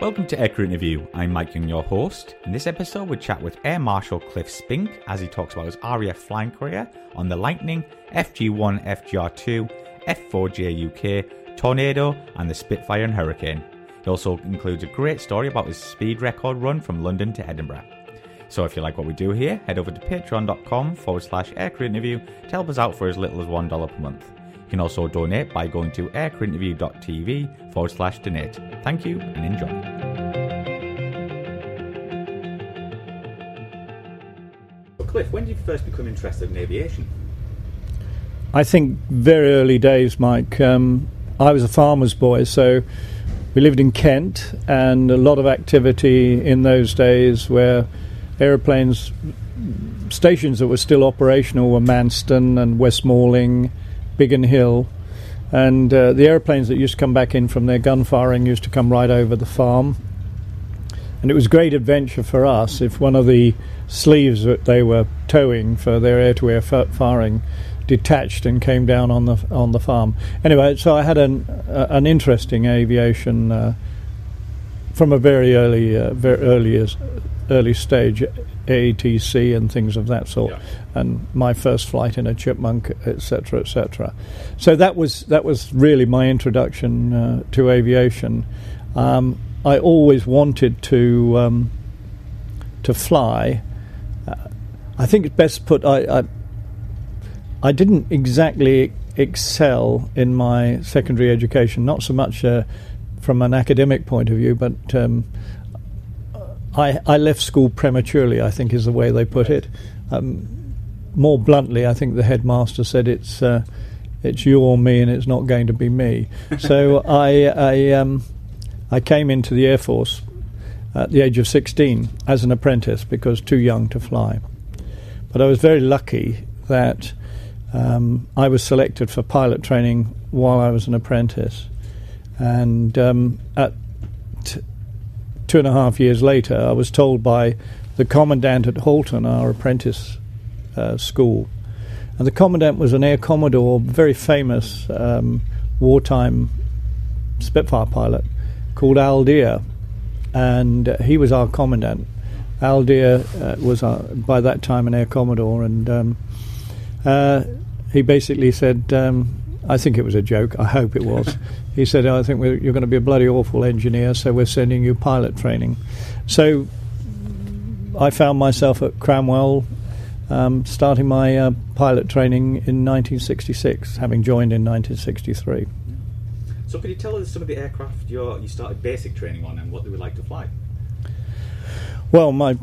Welcome to Aircrew Interview. I'm Mike Young, your host. In this episode, we chat with Air Marshal Cliff Spink as he talks about his RAF flying career on the Lightning, FG1, FGR2, F4JUK, Tornado, and the Spitfire and Hurricane. He also includes a great story about his speed record run from London to Edinburgh. So if you like what we do here, head over to patreon.com forward slash aircrew interview to help us out for as little as $1 per month. You can also donate by going to aircrewinterview.tv forward slash donate. Thank you and enjoy. Cliff, when did you first become interested in aviation? I think very early days, Mike. Um, I was a farmer's boy, so we lived in Kent, and a lot of activity in those days where aeroplanes, stations that were still operational were Manston and West Malling Biggin Hill. And uh, the airplanes that used to come back in from their gun firing used to come right over the farm. And it was a great adventure for us if one of the sleeves that they were towing for their air to air firing detached and came down on the on the farm. Anyway, so I had an uh, an interesting aviation uh, from a very early uh, very early early stage ATC and things of that sort, yeah. and my first flight in a chipmunk, etc., etc. So that was that was really my introduction uh, to aviation. Um, I always wanted to um, to fly. Uh, I think it's best put. I, I I didn't exactly excel in my secondary education, not so much uh, from an academic point of view, but um, I, I left school prematurely, I think is the way they put it. Um, more bluntly, I think the headmaster said it's uh, it's you or me, and it's not going to be me. so I I, um, I came into the Air Force at the age of 16 as an apprentice because too young to fly. But I was very lucky that um, I was selected for pilot training while I was an apprentice, and um, at t- two and a half years later, I was told by the commandant at Halton, our apprentice uh, school, and the commandant was an Air Commodore, very famous um, wartime Spitfire pilot called Al Deere, and uh, he was our commandant. Al Deere uh, was uh, by that time an Air Commodore, and um, uh, he basically said, um, I think it was a joke. I hope it was. he said, I think you're going to be a bloody awful engineer, so we're sending you pilot training. So I found myself at Cranwell um, starting my uh, pilot training in 1966, having joined in 1963. So, could you tell us some of the aircraft you started basic training on and what they were like to fly? Well, my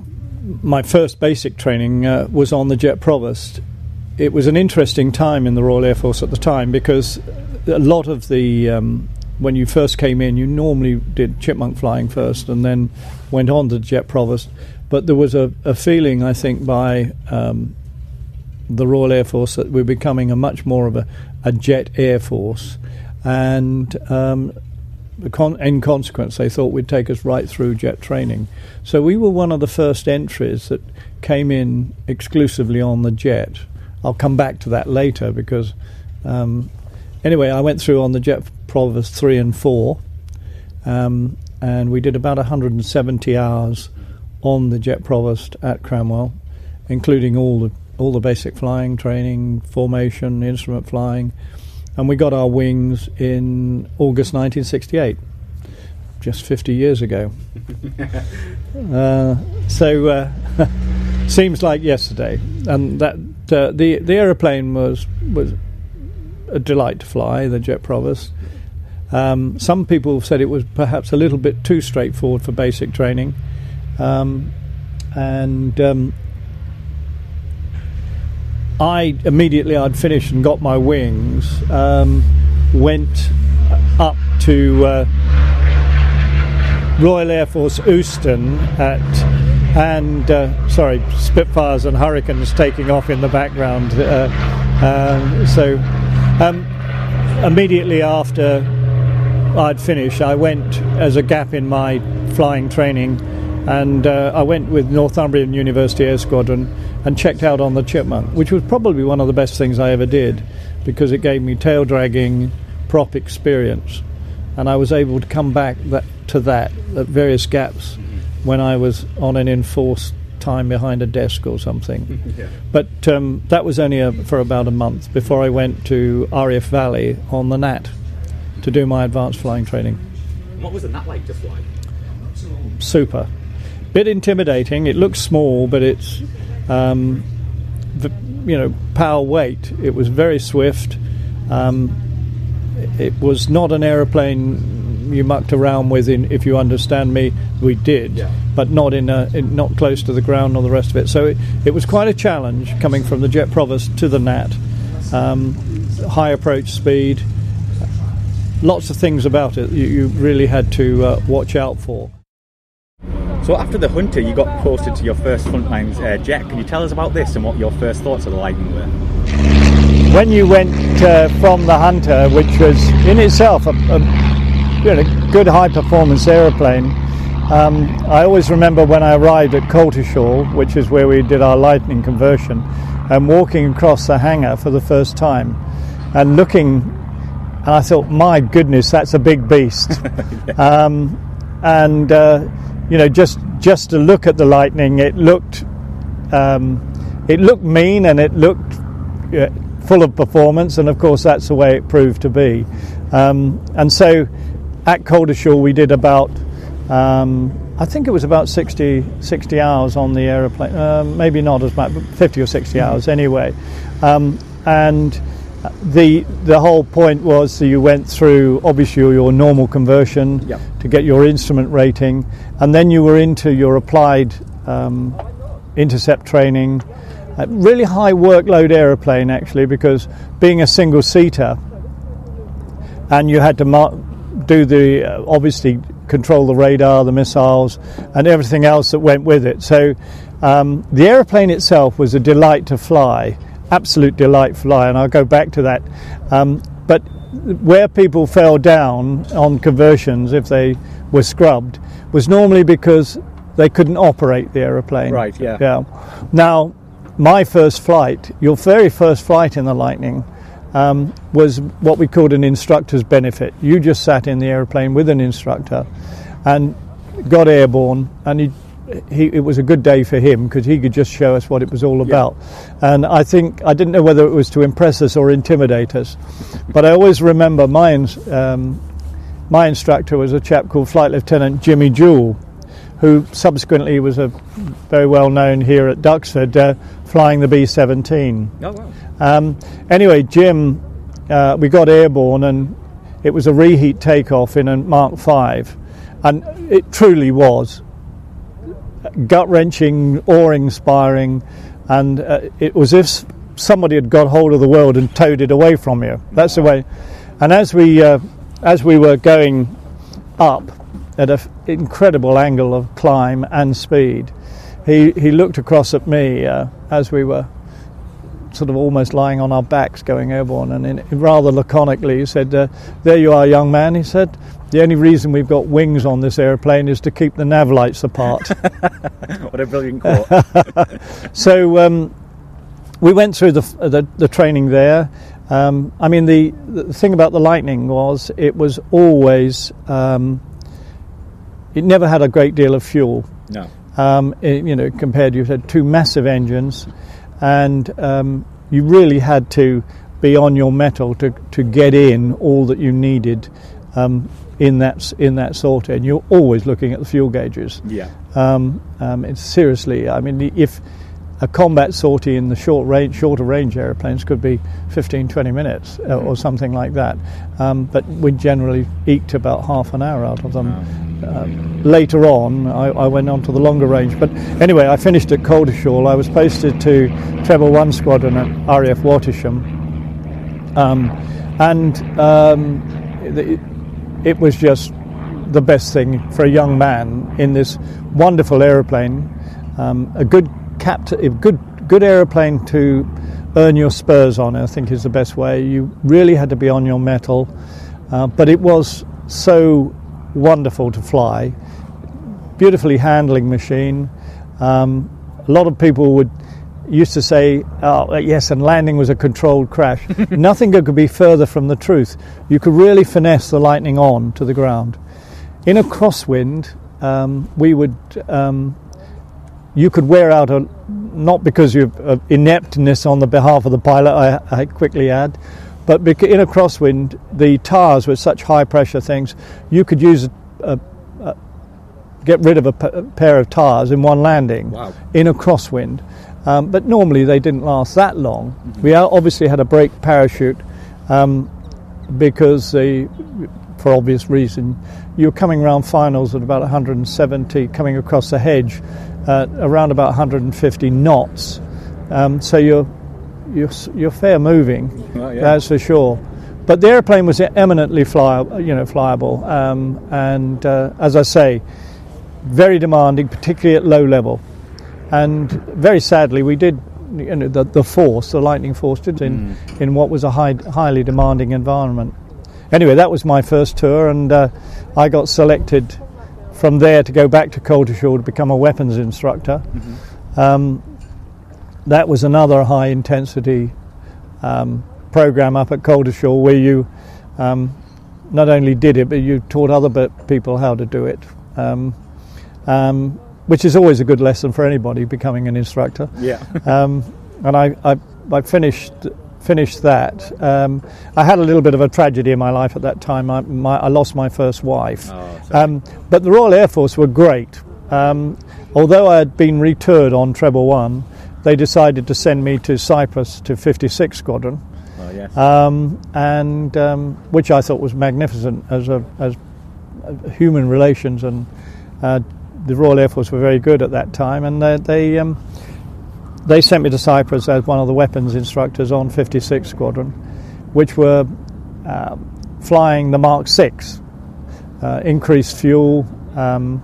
my first basic training uh, was on the Jet Provost it was an interesting time in the Royal Air Force at the time because a lot of the um, when you first came in, you normally did chipmunk flying first and then went on to jet provost. But there was a, a feeling, I think, by um, the Royal Air Force that we're becoming a much more of a, a jet air force, and um, con- in consequence, they thought we'd take us right through jet training. So we were one of the first entries that came in exclusively on the jet I'll come back to that later because um, anyway, I went through on the Jet Provost three and four, um, and we did about 170 hours on the Jet Provost at Cranwell, including all the all the basic flying training, formation, instrument flying, and we got our wings in August 1968, just 50 years ago. uh, so uh, seems like yesterday, and that uh, the the aeroplane was was a delight to fly. The Jet Provost. Um, some people said it was perhaps a little bit too straightforward for basic training, um, and um, I immediately I'd finished and got my wings. Um, went up to uh, Royal Air Force Ouston at and uh, sorry, Spitfires and Hurricanes taking off in the background. Uh, um, so um, immediately after I'd finished, I went as a gap in my flying training, and uh, I went with Northumbrian University Air Squadron and checked out on the Chipmunk, which was probably one of the best things I ever did because it gave me tail dragging prop experience. and I was able to come back that, to that at various gaps when I was on an enforced time behind a desk or something. Yeah. But um, that was only a, for about a month before I went to RAF Valley on the Gnat to do my advanced flying training. What was the Gnat like to fly? Super. Bit intimidating. It looks small, but it's, um, the, you know, power weight. It was very swift. Um, it was not an aeroplane you mucked around with. In, if you understand me, we did, Yeah. but not in, a, in not close to the ground or the rest of it. So it, it was quite a challenge coming from the Jet Provost to the Gnat. Um, high approach speed. Lots of things about it you, you really had to uh, watch out for. So after the Hunter, you got posted to your first frontline uh, jet. Can you tell us about this and what your first thoughts of the Lightning were? when you went uh, from the Hunter, which was in itself a, a you know, good high performance aeroplane, um, I always remember when I arrived at Coltishall, which is where we did our Lightning conversion, and walking across the hangar for the first time and looking, and I thought, my goodness, that's a big beast. um, and uh, you know, just just to look at the Lightning, it looked um, it looked mean and it looked uh, full of performance, and of course that's the way it proved to be. Um, and so at Coltishall we did about, um, I think it was about 60, 60 hours on the aeroplane, uh, maybe not as much, but 50 or 60 hours anyway. Um, and the the whole point was that you went through obviously your normal conversion Yep. to get your instrument rating, and then you were into your applied um, intercept training. A really high workload aeroplane actually, because being a single seater, and you had to mar- do the uh, obviously control the radar, the missiles, and everything else that went with it. So um, the aeroplane itself was a delight to fly, absolute delight fly, and I'll go back to that. Um, but where people fell down on conversions, if they were scrubbed, was normally because they couldn't operate the aeroplane. Right, yeah. Yeah. Now, my first flight, your very first flight in the Lightning, um, was what we called an instructor's benefit. You just sat in the aeroplane with an instructor and got airborne, and he, he, it was a good day for him because he could just show us what it was all about. And I think, I didn't know whether it was to impress us or intimidate us, but I always remember my, ins- um, my instructor was a chap called Flight Lieutenant Jimmy Jewell, who subsequently was a very well known here at Duxford, uh, flying the B 17. Oh, wow. Um, anyway, Jim, uh, we got airborne and it was a reheat takeoff in a Mark 5, and it truly was gut wrenching, awe inspiring, and uh, it was as if somebody had got hold of the world and towed it away from you. That's the way. And as we uh, as we were going up at an incredible angle of climb and speed, he he looked across at me uh, as we were sort of almost lying on our backs going airborne and in, rather laconically he said uh, there you are young man he said the only reason we've got wings on this airplane is to keep the nav lights apart. What a brilliant quote. so um, we went through the, the, the training there. Um, I mean the, the thing about the lightning was it was always um, it never had a great deal of fuel. No. um, i- you know, compared you had two massive engines, and um, you really had to be on your mettle to, to get in all that you needed. Um, in that in that sortie. And you're always looking at the fuel gauges. Yeah. Um, um, it's seriously, I mean, if a combat sortie in the short range, shorter range airplanes could be 15, 20 minutes uh, or something like that, um, but we generally eked about half an hour out of them. Um, later on, I, I went on to the longer range, but anyway, I finished at Coltishall. I was posted to Treble One Squadron at RAF Wattisham, um, and um, it, was just the best thing for a young man in this wonderful aeroplane, um, a good captain, a good good aeroplane to earn your spurs on. I think is the best way. You really had to be on your mettle, uh, but it was so wonderful to fly. Beautifully handling machine. Um, a lot of people would used to say, oh, yes, and landing was a controlled crash. Nothing could be further from the truth. You could really finesse the lightning on to the ground. In a crosswind, um, we would, um, you could wear out a, not because of uh, ineptness on the behalf of the pilot, I, I quickly add, but in a crosswind, the tires were such high pressure things, you could use a, a, a get rid of a p- pair of tires in one landing wow. in a crosswind. Um, but normally they didn't last that long. Mm-hmm. We obviously had a brake parachute um, because, the, for obvious reason, you're coming around finals at about 170, coming across the hedge at around about 150 knots. Um, so you're, you're, you're fair moving, oh, yeah. that's for sure. But the airplane was eminently fly, you know, flyable, um, and uh, as I say, very demanding, particularly at low level. And very sadly, we did you know, the, the force, the lightning force, did in, mm. in what was a high, highly demanding environment. Anyway, that was my first tour, and uh, I got selected from there to go back to Coltishall to become a weapons instructor. Mm-hmm. Um, that was another high intensity um, program up at Coltishall where you um, not only did it, but you taught other people how to do it. Um, um, which is always a good lesson for anybody becoming an instructor. Yeah. um, and I, I, I, finished finished that. Um, I had a little bit of a tragedy in my life at that time. I, my, I lost my first wife. Oh, um, but the Royal Air Force were great. Um, although I had been returred on Treble One, they decided to send me to Cyprus to 56 Squadron. Oh, yes. Um, and um, which I thought was magnificent as a as human relations and uh, the Royal Air Force were very good at that time, and they they, um, they sent me to Cyprus as one of the weapons instructors on 56 Squadron, which were uh, flying the Mark 6, uh, increased fuel, um,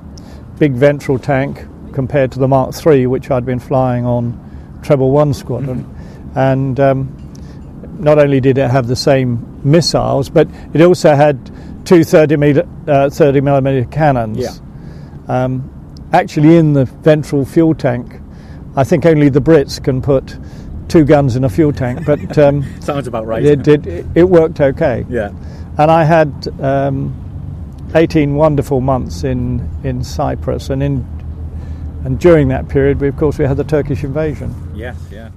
big ventral tank compared to the Mark 3, which I'd been flying on Treble 1 Squadron, mm-hmm. and um, not only did it have the same missiles, but it also had two 30 millimeter, uh, 30 millimeter cannons. Yeah. Um, actually, in the ventral fuel tank, I think only the Brits can put two guns in a fuel tank. But um, sounds about right. It did. It worked okay. Yeah. And I had um, 18 wonderful months in in Cyprus, and in and during that period, we of course we had the Turkish invasion. Yes. Yeah.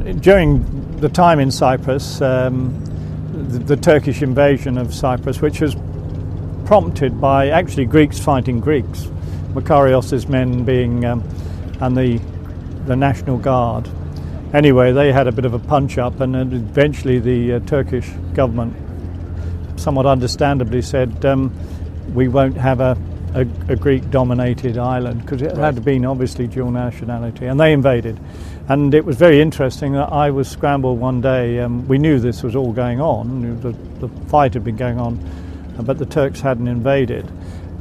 During the time in Cyprus, um, the, the, Turkish invasion of Cyprus, which was prompted by actually Greeks fighting Greeks, Makarios's men being, um, and the, the National Guard. Anyway, they had a bit of a punch up, and eventually the uh, Turkish government, somewhat understandably, said, um, We won't have a, a, a Greek dominated island because it right. had been obviously dual nationality, and they invaded. And it was very interesting that I was scrambled one day. Um, we knew this was all going on, the, the, fight had been going on, but the Turks hadn't invaded.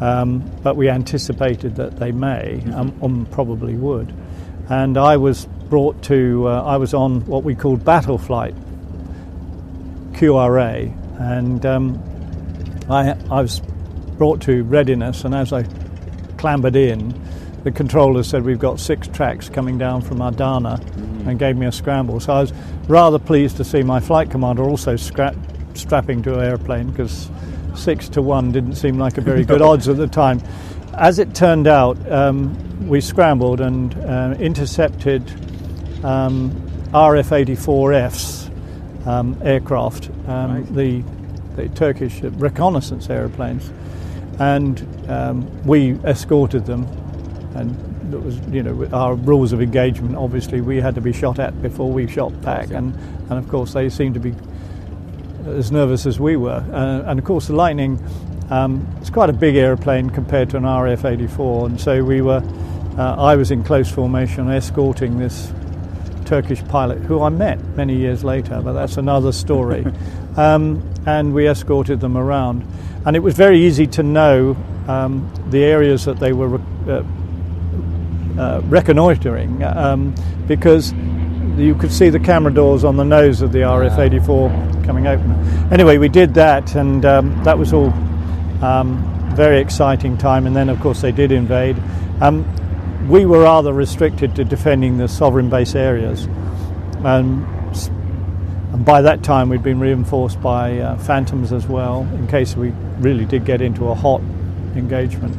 Um, but we anticipated that they may um, um probably would. And I was brought to, uh, I was on what we called battle flight, QRA, and um, I, I was brought to readiness, and as I clambered in, the controller said we've got six tracks coming down from Adana mm. and gave me a scramble. So I was rather pleased to see my flight commander also scra- strapping to an airplane because six to one didn't seem like a very good odds at the time. As it turned out, um, we scrambled and uh, intercepted um, RF 84Fs um, aircraft, um, right. the, the Turkish reconnaissance airplanes, and um, we escorted them and it was you know our rules of engagement. Obviously, we had to be shot at before we shot back, and and of course they seemed to be as nervous as we were. Uh, and of course, the Lightning um, it's quite a big airplane compared to an RF-84, and so we were. Uh, I was in close formation escorting this Turkish pilot who I met many years later, but that's another story. um, and we escorted them around, and it was very easy to know um, the areas that they were. Uh, uh, reconnoitering um, because you could see the camera doors on the nose of the RF-84 coming open. Anyway, we did that, and um, that was all um, very exciting time. And then, of course, they did invade. Um, we were rather restricted to defending the sovereign base areas. And, and by that time, we'd been reinforced by uh, phantoms as well, in case we really did get into a hot engagement.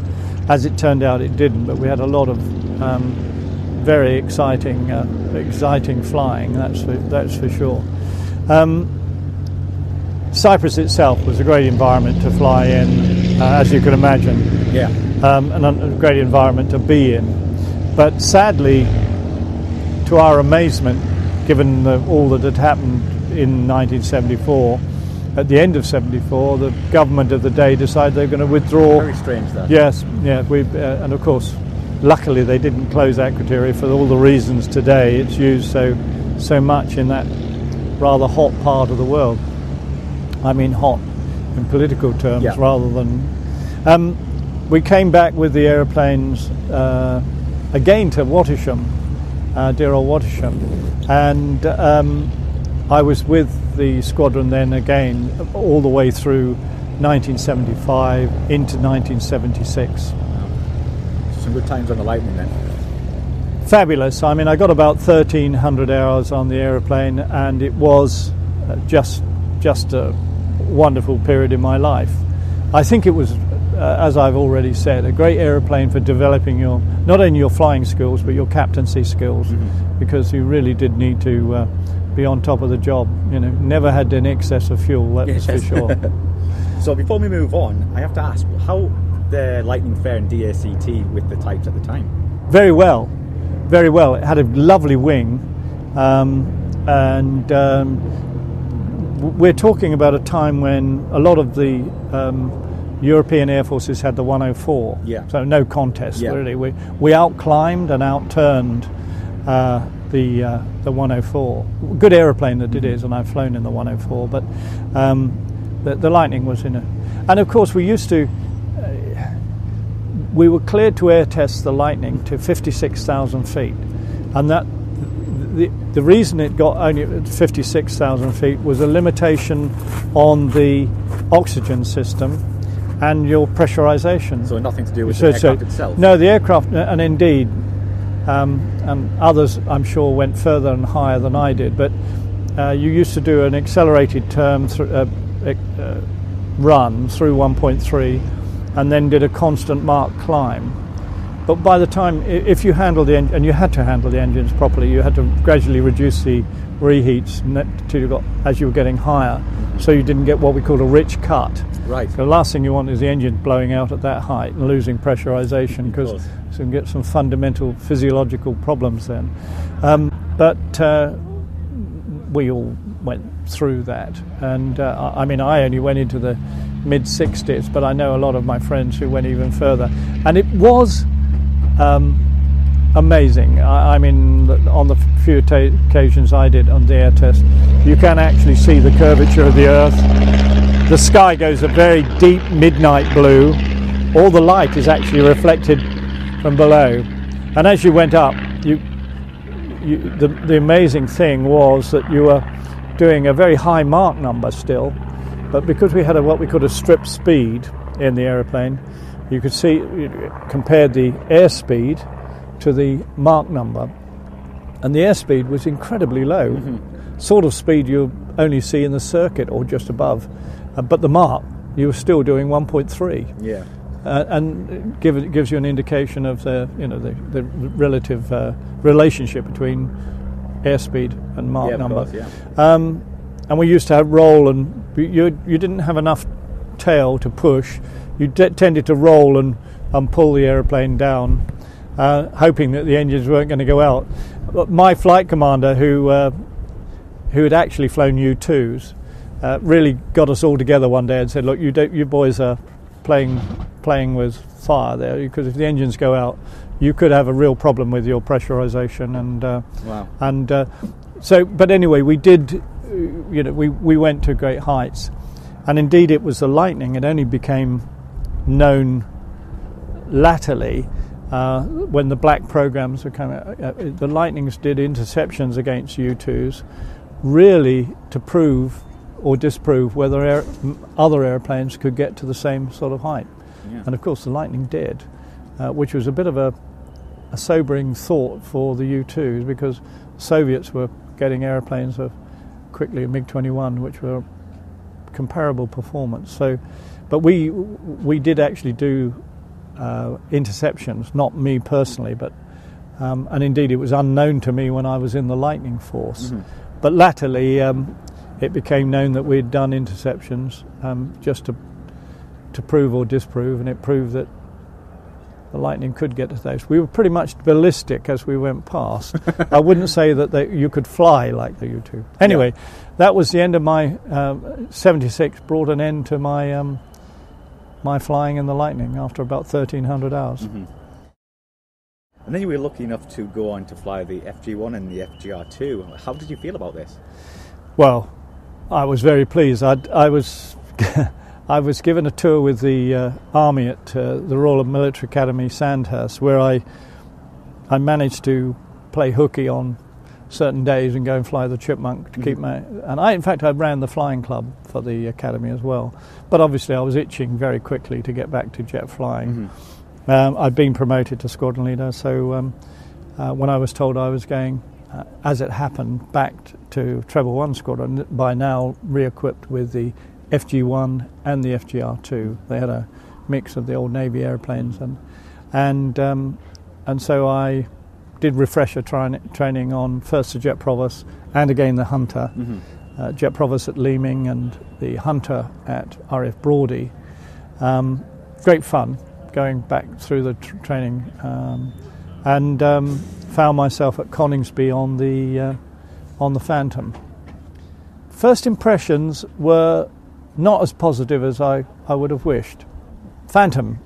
As it turned out, it didn't, but we had a lot of um, very exciting, uh, exciting flying. That's for, that's for sure. Um, Cyprus itself was a great environment to fly in, uh, as you can imagine. Yeah. Um, and a great environment to be in. But sadly, to our amazement, given the, all that had happened in 1974, at the end of 74, the government of the day decided they were going to withdraw. Very strange, that. Yes, yeah, we, uh, and of course, luckily they didn't close Akrotiri for all the reasons today. It's used so so much in that rather hot part of the world. I mean, hot in political terms Yeah. rather than. Um, we came back with the aeroplanes uh, again to Wattisham, uh, dear old Wattisham, and um, I was with the squadron then again all the way through 1975 into 1976. Some good times on the Lightning then. Fabulous. I mean, I got about 1,300 hours on the aeroplane, and it was uh, just just a wonderful period in my life. I think it was, uh, as I've already said, a great aeroplane for developing your not only your flying skills but your captaincy skills, because you really did need to uh, be on top of the job. You know, never had an excess of fuel. that Yes. for sure. So before we move on, I have to ask how the Lightning Fair and DACT with the types at the time. very well, very well. It had a lovely wing, um, and um, we're talking about a time when a lot of the um, European air forces had the 104. Yeah. So no contest Yeah. really. We we outclimbed and outturned. Uh, the uh, the 104, good aeroplane that it is, and I've flown in the 104. But um, the, the Lightning was in a, and of course we used to we were cleared to air test the Lightning to 56,000 feet, and that the, the reason it got only 56,000 feet was a limitation on the oxygen system and your pressurization. So nothing to do with So- the so- aircraft itself. No, the aircraft, and indeed, um, and others I'm sure went further and higher than I did, but uh, you used to do an accelerated term thr uh, uh, run through 1.3 and then did a constant Mach climb. But by the time, if you handled the en- and you had to handle the engines properly, you had to gradually reduce the reheats till you got as you were getting higher, so you didn't get what we call a rich cut. Right. The last thing you want is the engine blowing out at that height and losing pressurization because you can get some fundamental physiological problems then. Um, but uh, we all went through that, and uh, I mean, I only went into the mid 60s, but I know a lot of my friends who went even further, and it was. Um, amazing. I, I mean, on the few occasions I did on the air test, you can actually see the curvature of the Earth. The sky goes a very deep midnight blue. All the light is actually reflected from below, and as you went up, you, you the, the amazing thing was that you were doing a very high Mach number still, but because we had a, what we called a strip speed in the aeroplane, you could see compared the airspeed to the Mach number, and the airspeed was incredibly low, sort of speed you only see in the circuit or just above, uh, but the Mach you were still doing 1.3 Yeah. uh, and it give, it gives you an indication of the you know the, the relative uh, relationship between airspeed and Mach Yeah, number. course, yeah. Um, and we used to have roll, and you you didn't have enough tail to push. You d- tended to roll and, and pull the aeroplane down, uh, hoping that the engines weren't going to go out. But my flight commander, who uh, who had actually flown U2s, uh, really got us all together one day and said, "Look, you don't, you boys are playing playing with fire there because if the engines go out, you could have a real problem with your pressurization and." Uh, Wow. and uh, so, but anyway, we did, you know, we, we went to great heights. And indeed, it was the lightning. It only became known latterly uh, when the black programs were coming. Uh, uh, the lightnings did interceptions against U2s, really to prove or disprove whether air, other airplanes could get to the same sort of height. Yeah. And of course, the Lightning did, uh, which was a bit of a, a sobering thought for the U 2s because Soviets were getting airplanes of quickly a MiG 21, which were comparable performance. So, but we we did actually do uh, interceptions, not me personally, but um, and indeed it was unknown to me when I was in the Lightning Force. Mhm. But latterly, um, it became known that we'd done interceptions um, just to to prove or disprove, and it proved that the Lightning could get to those. We were pretty much ballistic as we went past. I wouldn't say that they, you could fly like the U2. Anyway, that was the end of my um, 76. Brought an end to my um, my flying in the Lightning after about 1,300 hours. Mhm. And then you were lucky enough to go on to fly the FG1 and the FGR2. How did you feel about this? Well, I was very pleased. I'd, I was I was given a tour with the uh, army at uh, the Royal Military Academy Sandhurst, where I I managed to play hooky on certain days and go and fly the Chipmunk to keep my. And I, in fact, I ran the flying club for the academy as well. But obviously, I was itching very quickly to get back to jet flying. Um, I'd been promoted to squadron leader, so um, uh, when I was told I was going, uh, as it happened, back to Treble One Squadron, by now re-equipped with the FG1 and the FGR2. They had a mix of the old Navy airplanes, and and um, and so I did refresher tri- training on first the Jet Provost and again the Hunter. Mhm. Uh, Jet Provost at Leeming and the Hunter at RF Brawdy. Um, great fun going back through the tr- training, um, and um, found myself at Coningsby on the uh, on the Phantom. First impressions were not as positive as I, I would have wished. Phantom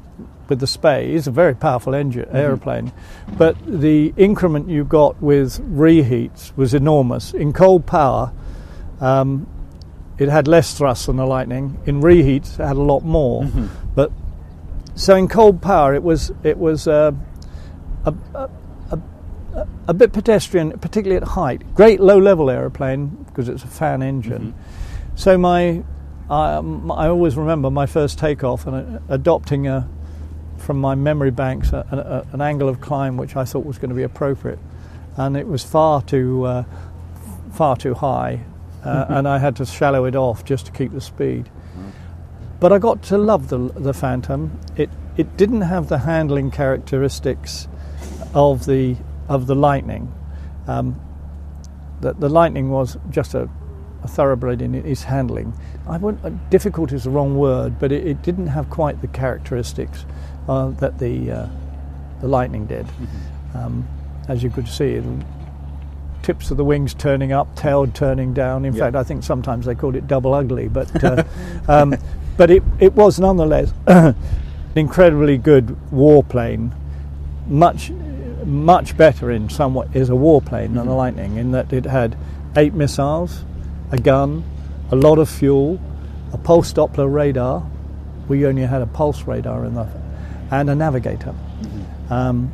with the Spey is a very powerful engine aeroplane, but the increment you got with reheats was enormous. In cold power, um, it had less thrust than the Lightning. In reheats, it had a lot more. Mm-hmm. But so in cold power, it was it was uh, a, a, a, a- bit pedestrian, particularly at height. Great low level aeroplane because it's a fan engine. So my um, I always remember my first takeoff and uh, adopting a from my memory banks a, a, a- an angle of climb which I thought was going to be appropriate, and it was far too uh, far too high, uh, and I had to shallow it off just to keep the speed. But I got to love the the Phantom. It it didn't have the handling characteristics of the of the Lightning. Um, the, the Lightning was just a, a thoroughbred in its handling. I wouldn't, uh, difficult is the wrong word, but it, it didn't have quite the characteristics uh, that the uh, the Lightning did. Um, as you could see, the tips of the wings turning up, tail turning down. In Yeah. fact, I think sometimes they called it double ugly, but uh, um, but it, it was nonetheless an incredibly good warplane, much much better in some way as a warplane than a Lightning in that it had eight missiles, a gun, a lot of fuel, a pulse Doppler radar. We only had a pulse radar in the, and a navigator. Um,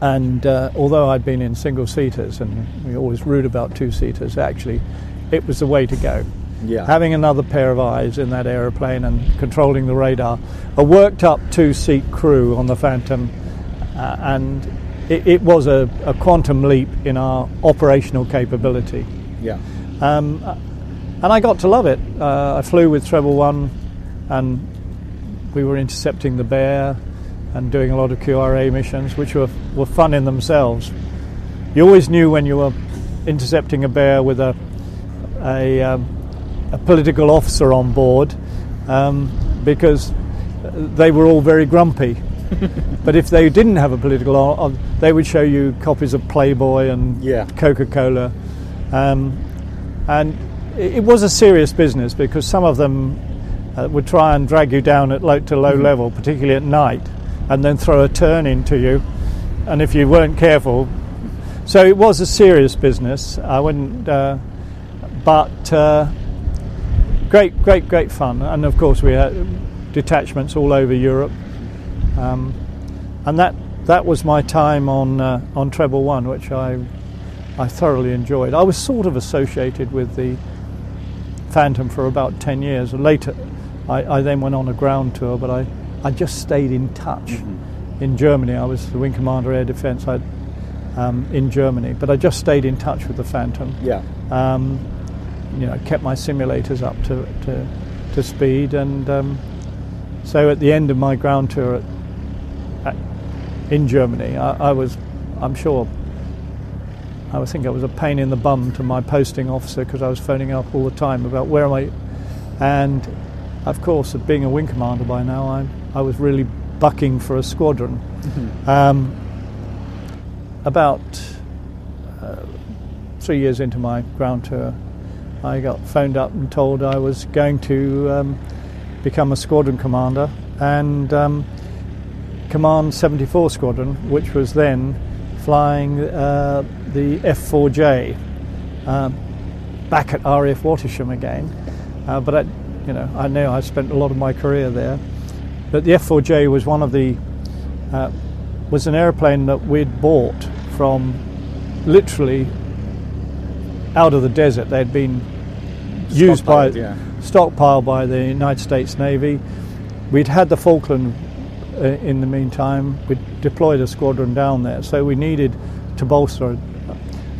and uh, although I'd been in single seaters, and we always rude about two seaters, actually, it was the way to go. Yeah. Having another pair of eyes in that aeroplane and controlling the radar, a worked up two seat crew on the Phantom, uh, and it, it was a, a quantum leap in our operational capability. yeah. Um, and I got to love it. Uh, I flew with Treble One, and we were intercepting the Bear and doing a lot of QRA missions, which were, were fun in themselves. You always knew when you were intercepting a Bear with a, a, um, a political officer on board um, because they were all very grumpy. but if they didn't have a political, they would show you copies of Playboy and Yeah. Coca-Cola, um, and it, was a serious business because some of them uh, would try and drag you down at low to low level, particularly at night, and then throw a turn into you, and if you weren't careful, so it was a serious business. I wouldn't, uh, but uh, great, great, great fun, and of course we had detachments all over Europe, um, and that that was my time on uh, on Treble One, which I I thoroughly enjoyed. I was sort of associated with the Phantom for about ten years. Later, I, I then went on a ground tour, but I I just stayed in touch. Mm-hmm. In Germany, I was the Wing Commander Air Defence um, in Germany, but I just stayed in touch with the Phantom. Yeah. Um, you know, kept my simulators up to, to, to speed, and um, so at the end of my ground tour at, at, in Germany, I, I was, I'm sure, I think I was a pain in the bum to my posting officer because I was phoning up all the time about where am I, and of course, being a wing commander by now, I, I was really bucking for a squadron. Um, about uh, three years into my ground tour, I got phoned up and told I was going to um, become a squadron commander and um, command 74 Squadron, which was then flying uh, the F4J um, back at RAF Wattisham again. Uh, but I, you know, I know I spent a lot of my career there. But the F4J was one of the uh, was an airplane that we'd bought from literally out of the desert. They'd been used by Stockpiled, yeah. stockpiled by the United States Navy. We'd had the Falkland uh, in the meantime. We'd deployed a squadron down there, so we needed to bolster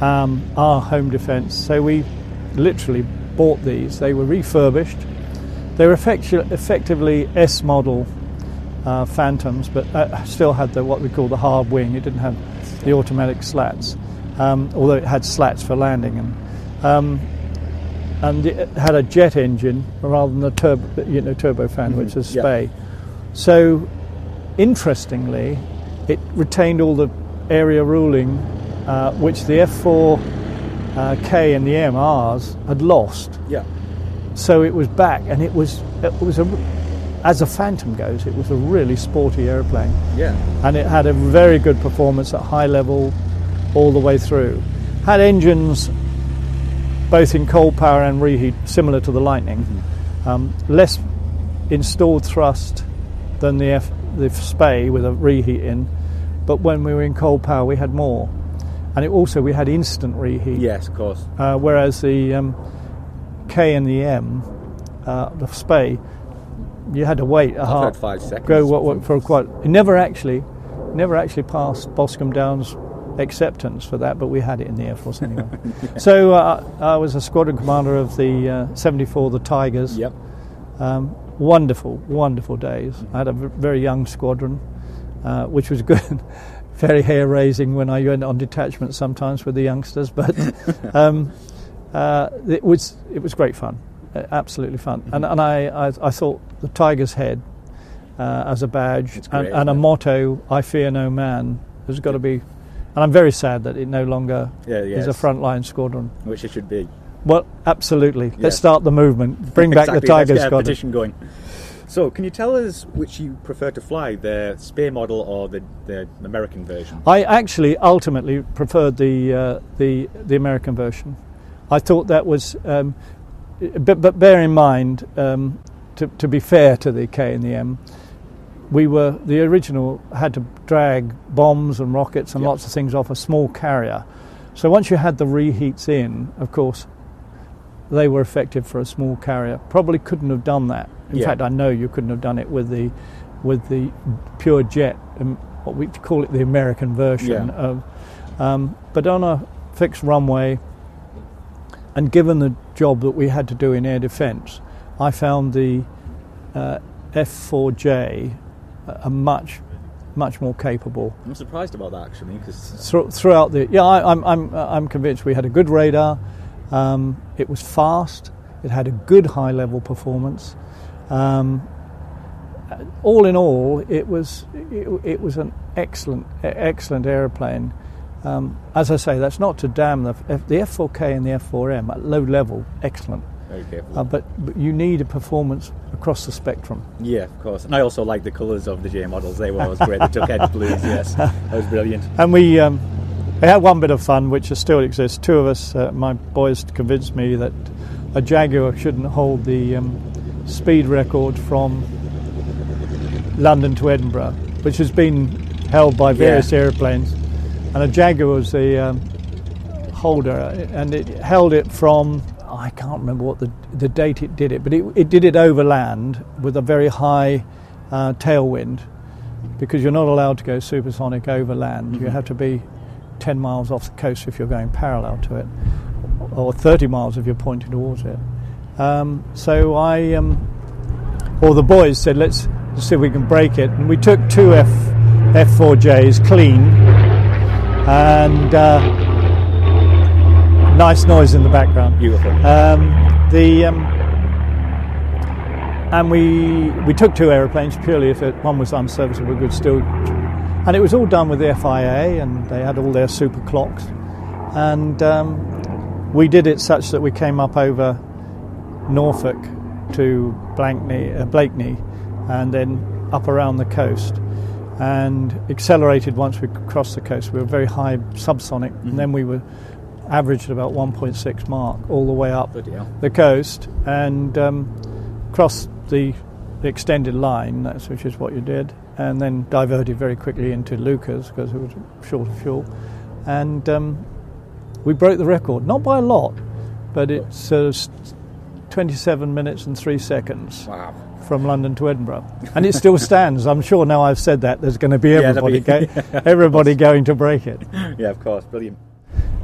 um, our home defence. So we literally bought these. They were refurbished. They were effectu- effectively S model uh, Phantoms, but uh, still had the what we call the hard wing. It didn't have the automatic slats, um, although it had slats for landing and. Um, and it had a jet engine rather than the turbo, you know, turbofan, which is. Spey. So, interestingly, it retained all the area ruling, uh, which the F4 uh, K and the MRs had lost. Yeah. So it was back, and it was it was a, as a Phantom goes, it was a really sporty airplane, Yeah. and it had a very good performance at high level all the way through. Had engines both in cold power and reheat, similar to the Lightning. Um, less installed thrust than the F, the Spey with a reheat in, but when we were in cold power, we had more, and it also we had instant reheat. Yes, of course. Uh, whereas the um, K and the M, uh, the Spey, you had to wait a half, five seconds. go what, what, for quite. It never actually, never actually passed Boscombe Down's acceptance for that, but we had it in the Air Force anyway. So uh, I was a squadron commander of the uh, 74, the Tigers. Yep. Um, wonderful, wonderful days. I had a v- very young squadron, uh, which was good. Very hair raising when I went on detachment sometimes with the youngsters, but um, uh, it was it was great fun, absolutely fun. And, and I, I I thought the Tiger's head uh, as a badge It's and, and a motto, "I fear no man," has got to be. And I'm very sad that it no longer Yeah, yeah. is a frontline squadron. Which it should be. Well, absolutely. Let's start the movement. Bring back the Exactly, let's Tigers get a squadron. petition going. So, can you tell us which you prefer to fly, the Spey model or the, the American version? I actually ultimately preferred the uh, the the American version. I thought that was, um, but, but bear in mind, um, to, to be fair to the K and the M, we were the original had to drag bombs and rockets and Yep. lots of things off a small carrier. So once you had the reheats in, of course, they were effective for a small carrier. Probably couldn't have done that. In Yeah. fact, I know you couldn't have done it with the with the pure jet, um, what we call it the American version Yeah. of. Um, but on a fixed runway, and given the job that we had to do in air defence, I found the uh, F4J a, a much much more capable I'm surprised about that actually, because Thro- throughout the yeah I, I'm I'm uh, I'm convinced we had a good radar. Um, it was fast. It had a good high level performance. Um, all in all, it was it, it was an excellent excellent aeroplane. Um, as I say, that's not to damn the F, the F4K and the F4M at low level, excellent. very careful. Uh, but, but you need a performance across the spectrum. yeah, of course. And I also like the colours of the J models. They were always great. The duck egg blues. Yes, that was brilliant. And we, um, we had one bit of fun, which still exists. Two of us, uh, my boys, convinced me that a Jaguar shouldn't hold the um, speed record from London to Edinburgh, which has been held by various Yeah. airplanes. And a Jaguar was the um, holder, and it held it from I can't remember what the the date it did it, but it, it did it overland with a very high uh, tailwind because you're not allowed to go supersonic over land. Mm-hmm. You have to be 10 miles off the coast if you're going parallel to it, or 30 miles if you're pointing towards it. Um, so I, um, or the boys said, let's, let's see if we can break it. And we took two F, F4Js clean and uh, nice noise in the background. Beautiful. Um, the um, and we we took two aeroplanes purely if it, one was unserviceable, we could still. And it was all done with the FIA, and they had all their super clocks, and um, we did it such that we came up over Norfolk to Blankney, uh, Blakeney, and then up around the coast, and accelerated once we crossed the coast. We were very high subsonic, and then we were averaged about 1.6 Mach all the way up the coast and um, crossed the, the extended line, that's which is what you did, and then diverted very quickly into Leuchars because it was short of fuel, and um, we broke the record, not by a lot, but it's uh, s- 27 minutes and three seconds Wow. from London to Edinburgh, and it still stands. I'm sure now I've said that there's going to be everybody, be- go, everybody going to break it. Yeah, of course. Brilliant.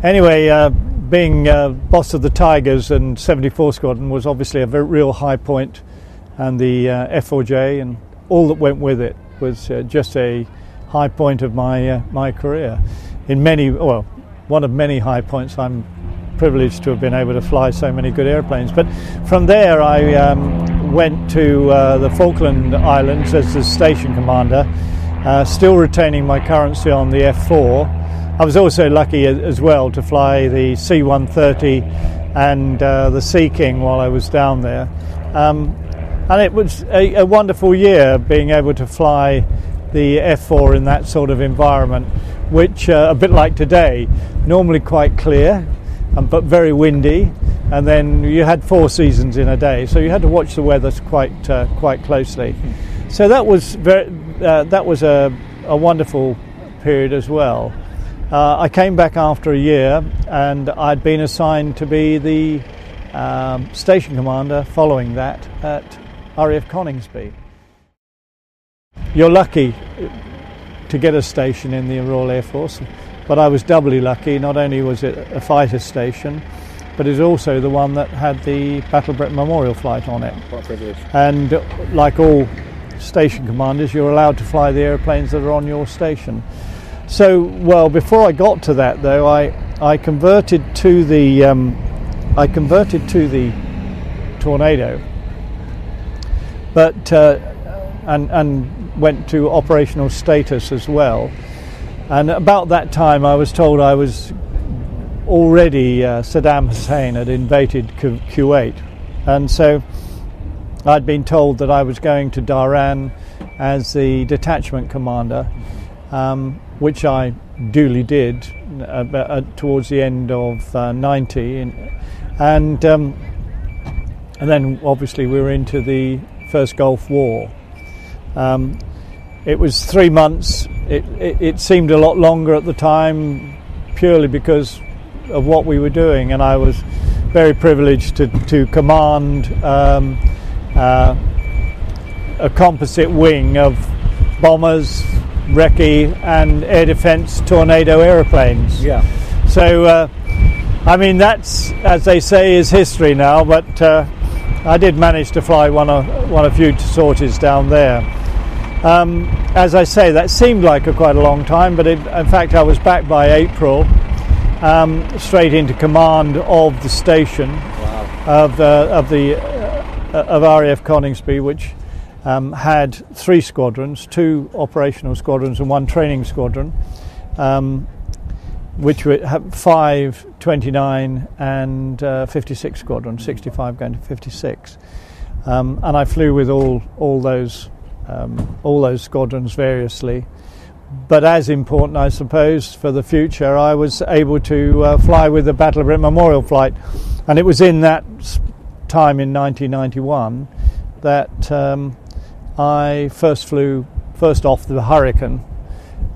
Anyway, uh, being uh, boss of the Tigers and 74 Squadron was obviously a very real high point, and the uh, F4J and all that went with it was uh, just a high point of my uh, my career. In many, well, one of many high points. I'm privileged to have been able to fly so many good airplanes. But from there, I um, went to uh, the Falkland Islands as the station commander, uh, still retaining my currency on the F4. I was also lucky as well to fly the C-130 and uh, the Sea King while I was down there, um, and it was a, a wonderful year being able to fly the F4 in that sort of environment, which uh, a bit like today, normally quite clear, um, but very windy, and then you had four seasons in a day, so you had to watch the weather quite uh, quite closely. So that was very, uh, that was a, a wonderful period as well. Uh, I came back after a year, and I'd been assigned to be the um, station commander following that at RAF Coningsby. You're lucky to get a station in the Royal Air Force, but I was doubly lucky. Not only was it a fighter station, but it's also the one that had the Battle of Britain Memorial flight on it. What privilege. And uh, like all station commanders, you're allowed to fly the airplanes that are on your station. So, well, before I got to that, though, I I converted to the um, I converted to the Tornado, but uh, and and went to operational status as well. And about that time, I was told I was already uh, Saddam Hussein had invaded Ku- Kuwait, and so I'd been told that I was going to Dhahran as the detachment commander, um, which I duly did uh, uh, towards the end of uh, 90. And, and, um, and then obviously we were into the first Gulf War. Um, it was three months. It, it, it seemed a lot longer at the time purely because of what we were doing, and I was very privileged to, to command um, uh, a composite wing of bombers, recce, and air defence tornado aeroplanes. Yeah. So, uh, I mean, that's, as they say, is history now, but uh, I did manage to fly one or, one or few sorties down there. Um, as I say, that seemed like a quite a long time, but it, in fact, I was back by April, um, straight into command of the station Wow. of, uh, of the uh, of RAF Coningsby, which um, had three squadrons, two operational squadrons and one training squadron, um, which were have five, 29 and uh, 56 squadrons, 65 going to 56. Um, and I flew with all all those um, all those squadrons variously. But as important, I suppose, for the future, I was able to uh, fly with the Battle of Britain Memorial flight, and it was in that time in 1991 that um, I first flew first off the Hurricane.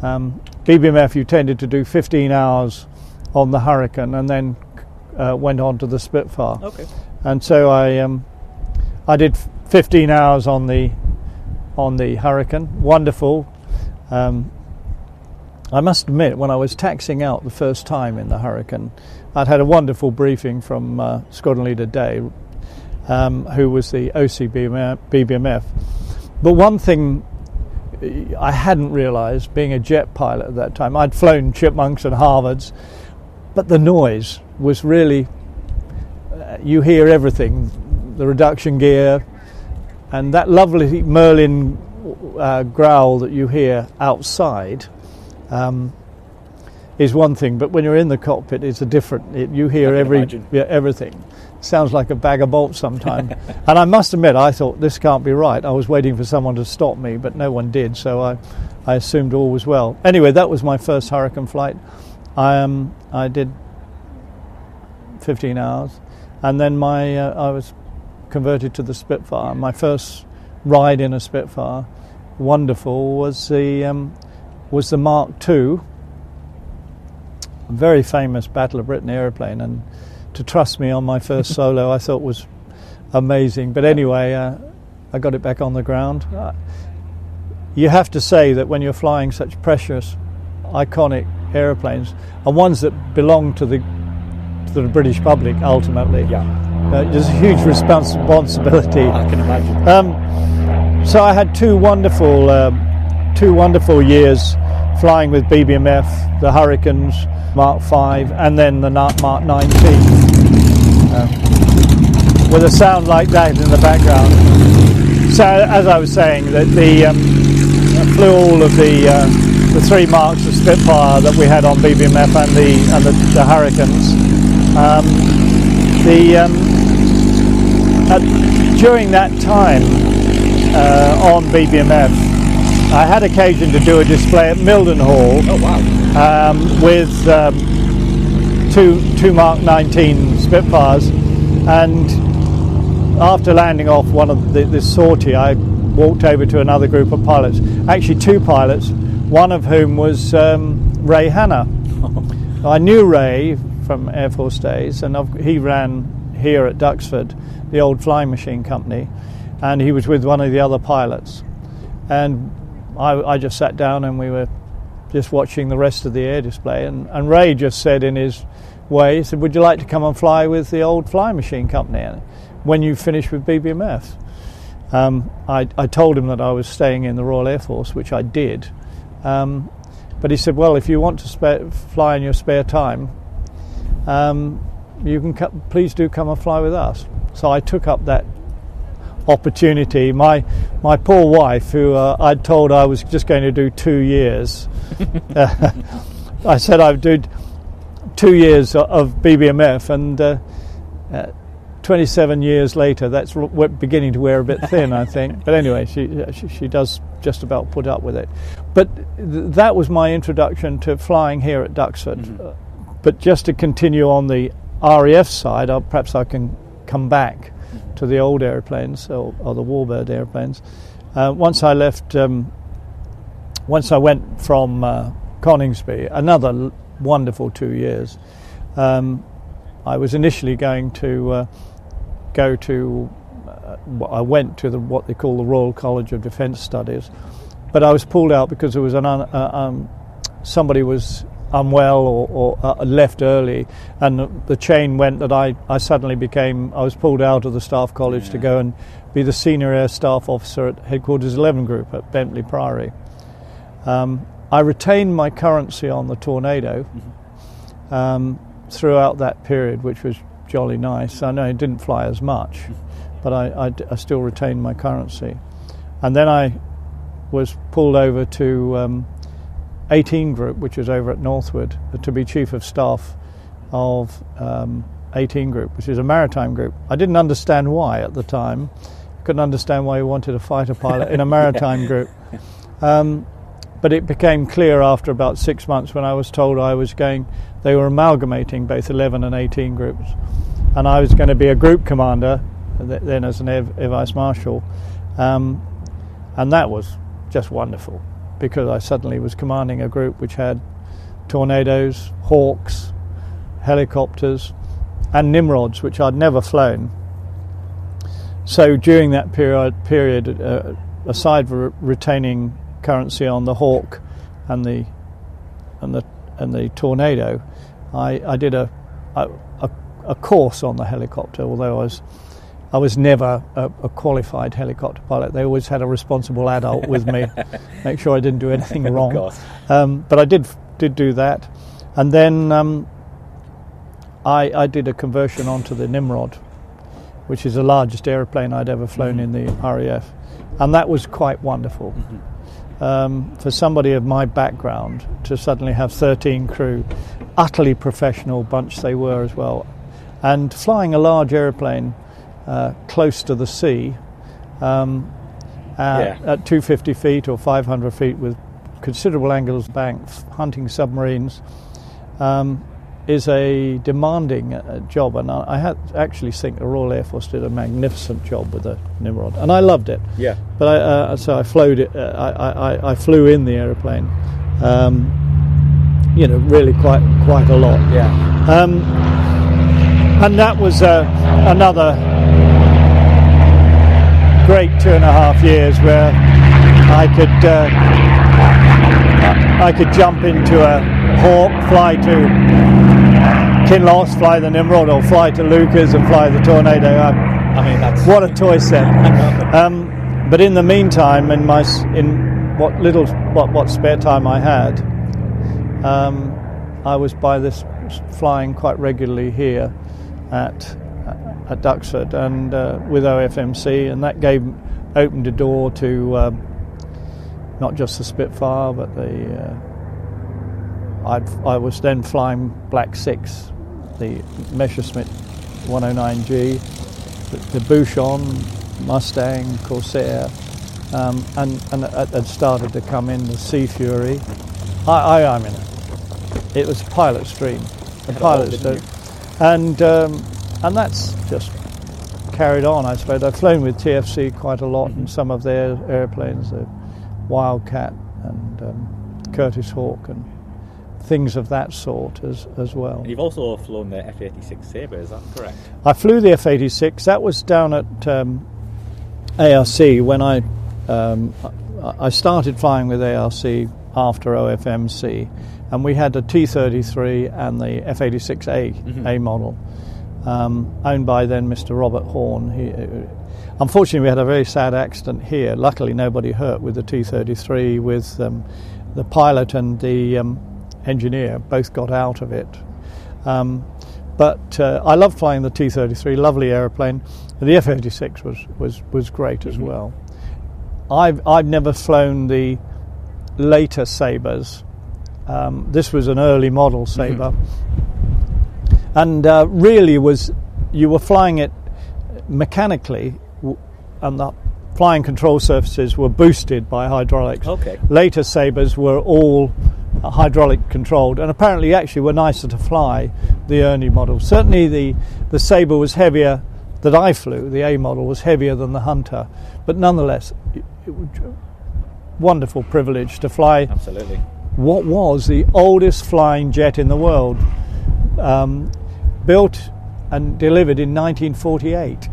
Um, BBMF, you tended to do 15 hours on the Hurricane, and then uh, went on to the Spitfire Okay. and so I um, I did 15 hours on the on the Hurricane. Wonderful. Um, I must admit, when I was taxing out the first time in the Hurricane, I'd had a wonderful briefing from uh, Squadron Leader Day, um, who was the OC BBMF. But one thing I hadn't realised, being a jet pilot at that time, I'd flown Chipmunks and Harvards, but the noise was really, uh, you hear everything the reduction gear, and that lovely Merlin uh, growl that you hear outside. Um, is one thing, but when you're in the cockpit, it's a different. It, you hear every yeah, everything. Sounds like a bag of bolts sometimes. and I must admit, I thought this can't be right. I was waiting for someone to stop me, but no one did. So I, I assumed all was well. Anyway, that was my first Hurricane flight. I um, I did 15 hours, and then my uh, I was converted to the Spitfire. My first ride in a Spitfire, wonderful, was the um, was the Mark II a very famous Battle of Britain aeroplane, and to trust me on my first solo, I thought was amazing. But anyway, uh, I got it back on the ground. Uh, you have to say that when you're flying such precious, iconic aeroplanes, and ones that belong to the to the British public ultimately, yeah, uh, there's a huge responsibility. I can imagine. Um, so I had two wonderful, um, two wonderful years flying with BBMF, the Hurricanes, Mark 5, and then the Mark 19. Um, with a sound like that in the background. So, as I was saying, that the um, flew all of the uh, the three marks of Spitfire that we had on BBMF and the and the, the Hurricanes. The um, at, during that time uh, on BBMF, I had occasion to do a display at Mildenhall. Oh wow! Um, with um, two two Mark 19 Spitfires, and after landing off one of the, this sortie, I walked over to another group of pilots. Actually, two pilots, one of whom was um, Ray Hanna. I knew Ray from Air Force days, and I've, he ran here at Duxford, the old flying machine company, and he was with one of the other pilots. And I, I just sat down and we were just watching the rest of the air display. And, and Ray just said in his way, he said, Would you like to come and fly with the old flying machine company when you finish with BBMF? Um, I, I, told him that I was staying in the Royal Air Force, which I did. Um, but he said, Well, if you want to spare, fly in your spare time, um, you can co- please do come and fly with us. So I took up that opportunity. My my poor wife, who uh, I'd told I was just going to do two years, uh, I said I would do two years of BBMF, and uh, uh 27 years later, that's beginning to wear a bit thin, I think. But anyway, she, she, she does just about put up with it. But th- that was my introduction to flying here at Duxford. Mm-hmm. But just to continue on the RAF side, I'll, perhaps I can come back to the old airplanes or, or the Warbird airplanes. Uh, once I left, um, once I went from uh, Coningsby, another wonderful two years. Um, I was initially going to uh, go to, uh, I went to the, what they call the Royal College of Defence Studies, but I was pulled out because there was an un, uh, um, somebody was unwell or, or uh, left early, and the chain went that I, I suddenly became I was pulled out of the staff college yeah. to go and be the senior air staff officer at headquarters 11 Group at Bentley Priory. Um, I retained my currency on the Tornado mm-hmm. um, throughout that period, which was jolly nice. I know it didn't fly as much, mm-hmm. but I, I, I, still retained my currency. And then I was pulled over to um, 18 Group, which is over at Northwood, to be chief of staff of um, 18 Group, which is a maritime group. I didn't understand why at the time. Couldn't understand why he wanted a fighter pilot in a maritime group. Um, but it became clear after about six months when I was told I was going, they were amalgamating both 11 and 18 groups. And I was going to be a group commander, then as an air, air vice marshal. Um, and that was just wonderful because I suddenly was commanding a group which had tornadoes, hawks, helicopters, and Nimrods, which I'd never flown. So during that period, period uh, aside from retaining currency on the Hawk and the and the and the Tornado, I, I did a, a a course on the helicopter. Although I was I was never a, a, qualified helicopter pilot. They always had a responsible adult with me, make sure I didn't do anything wrong. Um, but I did did do that, and then um, I, I did a conversion onto the Nimrod, which is the largest aeroplane I'd ever flown mm-hmm. in the RAF, and that was quite wonderful. Mm-hmm. Um, for somebody of my background to suddenly have 13 crew, utterly professional bunch they were as well, and flying a large aeroplane uh, close to the sea um, at, yeah. at 250 feet or 500 feet with considerable angles bank, hunting submarines. Um, is a demanding uh, job, and I, I had, actually think the Royal Air Force did a magnificent job with the Nimrod, and I loved it. Yeah. But I, uh, so I flew it. Uh, I, I, I, flew in the aeroplane. Um, you know, really quite quite a lot. Yeah. Um, and that was uh, another great two and a half years where I could uh, I could jump into a Hawk, fly to Kinloss, fly the Nimrod, or fly to Leuchars and fly the Tornado. I, I mean, that's what a toy set. um, but in the meantime, in my in what little what what spare time I had, um, I was by this flying quite regularly here at at Duxford and uh, with OFMC, and that gave opened a door to um, not just the Spitfire, but the uh, i was then flying Black Six, the Messerschmitt 109G, the, the Buchon, Mustang, Corsair, um, and and had started to come in the Sea Fury. I, I, I mean, it was a pilot's dream. A pilot's dream. And um, and that's just carried on, I suppose. I've flown with TFC quite a lot in some of their airplanes, the Wildcat and um, Curtiss Hawk and things of that sort as, as well. You've also flown the F-86 Sabre, is that correct? I flew the F-86. That was down at um, ARC when I um, I started flying with ARC after OFMC, and we had a T-33 and the F-86A mm-hmm. A model um, owned by then Mr. Robert Horn. He, uh, unfortunately, we had a very sad accident here. Luckily, nobody hurt with the T-33. With um, the pilot and the um, engineer both got out of it. Um, but uh, I love flying the T-33. Lovely aeroplane. The F-86 was was was great as mm-hmm. well. I've I've never flown the later Sabres. Um, this was an early model Sabre. Mm-hmm and uh, really was you were flying it mechanically, and the flying control surfaces were boosted by hydraulics. Okay. Later Sabres were all hydraulic controlled, and apparently actually were nicer to fly. The Ernie model, certainly the the Sabre was heavier that I flew. The A model was heavier than the Hunter, but nonetheless, it, it wonderful privilege to fly. Absolutely. What was the oldest flying jet in the world? Um, built and delivered in 1948.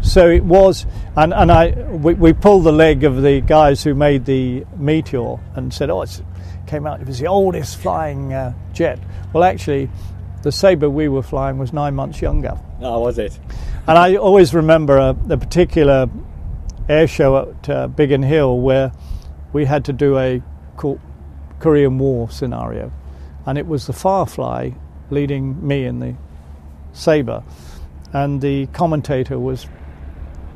So it was, and, and I we, we, pulled the leg of the guys who made the Meteor and said, oh, it came out, it was the oldest flying uh, jet. Well, actually, the Sabre we were flying was nine months younger. Oh, was it? And I always remember a, a particular air show at uh, Biggin Hill where we had to do a Korean War scenario, and it was the Firefly leading me in the Sabre. And the commentator was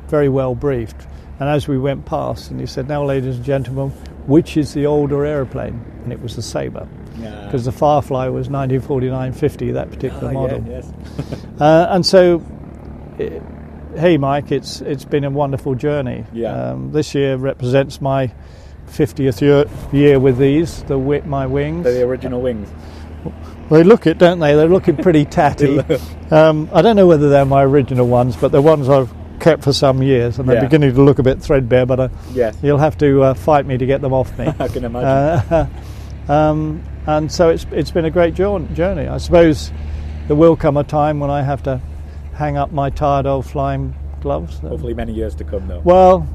very well briefed. And as we went past, and he said, Now, ladies and gentlemen, which is the older airplane? And it was the Sabre. Because yeah. the Firefly was 1949 50, that particular oh, model. Yeah, yes. uh, and so, it, hey, Mike, it's, it's been a wonderful journey. Yeah. Um, this year represents my 50th year, year with these, the my wings. They're the original wings. They look it, don't they? They're looking pretty tatty. um, I don't know whether they're my original ones, but they're ones I've kept for some years, and they're yeah. beginning to look a bit threadbare. But uh, yes. you'll have to uh, fight me to get them off me. I can imagine. Uh, um, and so it's it's been a great journey. I suppose there will come a time when I have to hang up my tired old flying gloves. Hopefully, many years to come, though. Well,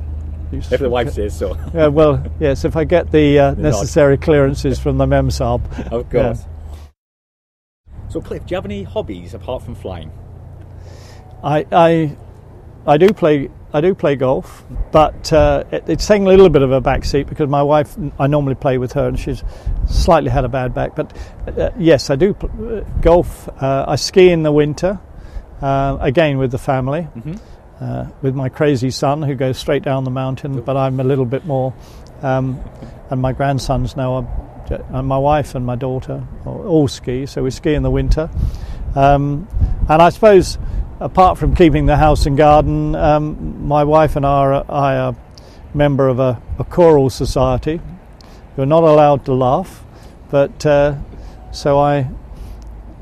If the wife says so. Yeah, well, yes, if I get the uh, necessary clearances from the memsahib. Of course. Yeah. So, Cliff, do you have any hobbies apart from flying? I, I, I do play. I do play golf, but uh, it, it's taking a little bit of a backseat because my wife. I normally play with her, and she's slightly had a bad back. But uh, yes, I do pl- uh, golf. Uh, I ski in the winter, uh, again with the family. Mm-hmm. Uh, with my crazy son who goes straight down the mountain, but I'm a little bit more. Um, and my grandsons now are and my wife and my daughter all ski, so we ski in the winter. Um, and I suppose, apart from keeping the house and garden, um, my wife and I are, I are a member of a, a, choral society. You're not allowed to laugh, but uh, so I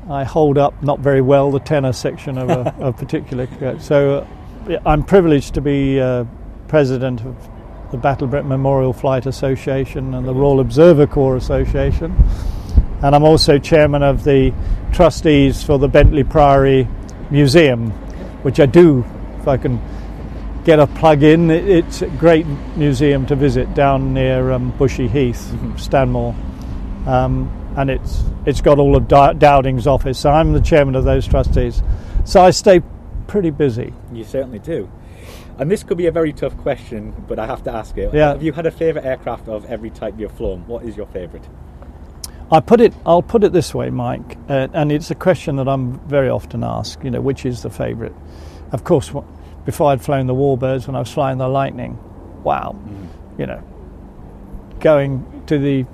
I hold up not very well the tenor section of a, a particular. So uh, I'm privileged to be uh, president of the Battle of Britain Memorial Flight Association and the Royal Observer Corps Association. And I'm also chairman of the trustees for the Bentley Priory Museum, which I do, if I can get a plug in. It's a great museum to visit down near um, Bushey Heath, mm-hmm. Stanmore. Um, and it's it's got all of Dowding's office. So I'm the chairman of those trustees. So I stay pretty busy. You certainly do. And this could be a very tough question, but I have to ask it. Yeah. Have you had a favourite aircraft of every type you've flown? What is your favourite? I put it. I'll put it this way, Mike, uh, and it's a question that I'm very often asked. You know, which is the favourite? Of course, before I'd flown the Warbirds, when I was flying the Lightning, wow, mm. you know, going to the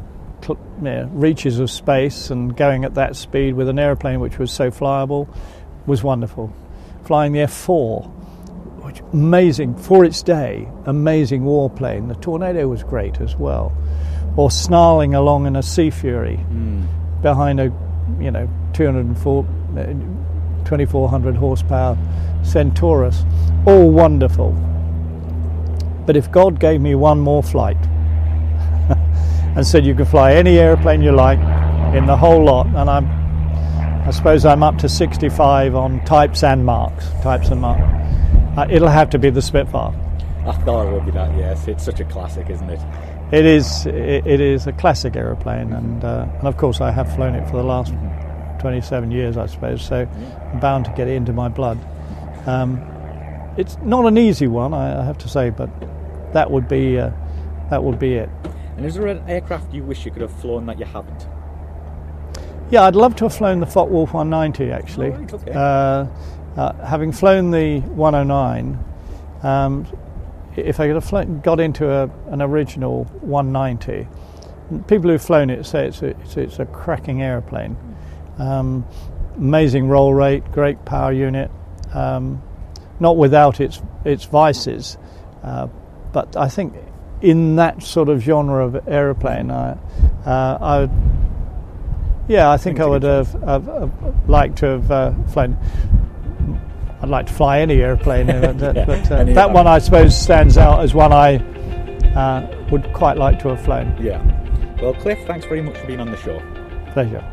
you know, reaches of space and going at that speed with an aeroplane which was so flyable was wonderful. Flying the F4 which amazing for its day, amazing warplane. The Tornado was great as well, or snarling along in a Sea Fury mm. behind a, you know, 204, 2400 horsepower Centaurus, all wonderful. But if God gave me one more flight and said you can fly any airplane you like in the whole lot, and I'm, I suppose I'm up to 65 on types and marks, types and marks uh, it'll have to be the Spitfire. I thought it would be that. Yes, it's such a classic, isn't it? It is. It, it is a classic aeroplane, mm-hmm. and uh, and of course I have flown it for the last mm-hmm. 27 years, I suppose. So. I'm bound to get it into my blood. Um, it's not an easy one, I, I, have to say, but that would be uh, that would be it. And is there an aircraft you wish you could have flown that you haven't? Yeah, I'd love to have flown the Focke-Wulf 190 actually. Oh, right, okay. uh, uh, having flown the 109, um, if I could have flown, got into a, an original 190, people who've flown it say it's a, it's, it's a cracking aeroplane. Um, amazing roll rate, great power unit, um, not without its its vices, uh, but I think in that sort of genre of aeroplane, I, uh, I yeah, I think I would have, have, have, liked to have uh, flown. I'd like to fly any airplane, but, yeah, but uh, that one I suppose stands out as one I uh, would quite like to have flown. Yeah. Well, Cliff, thanks very much for being on the show. Pleasure.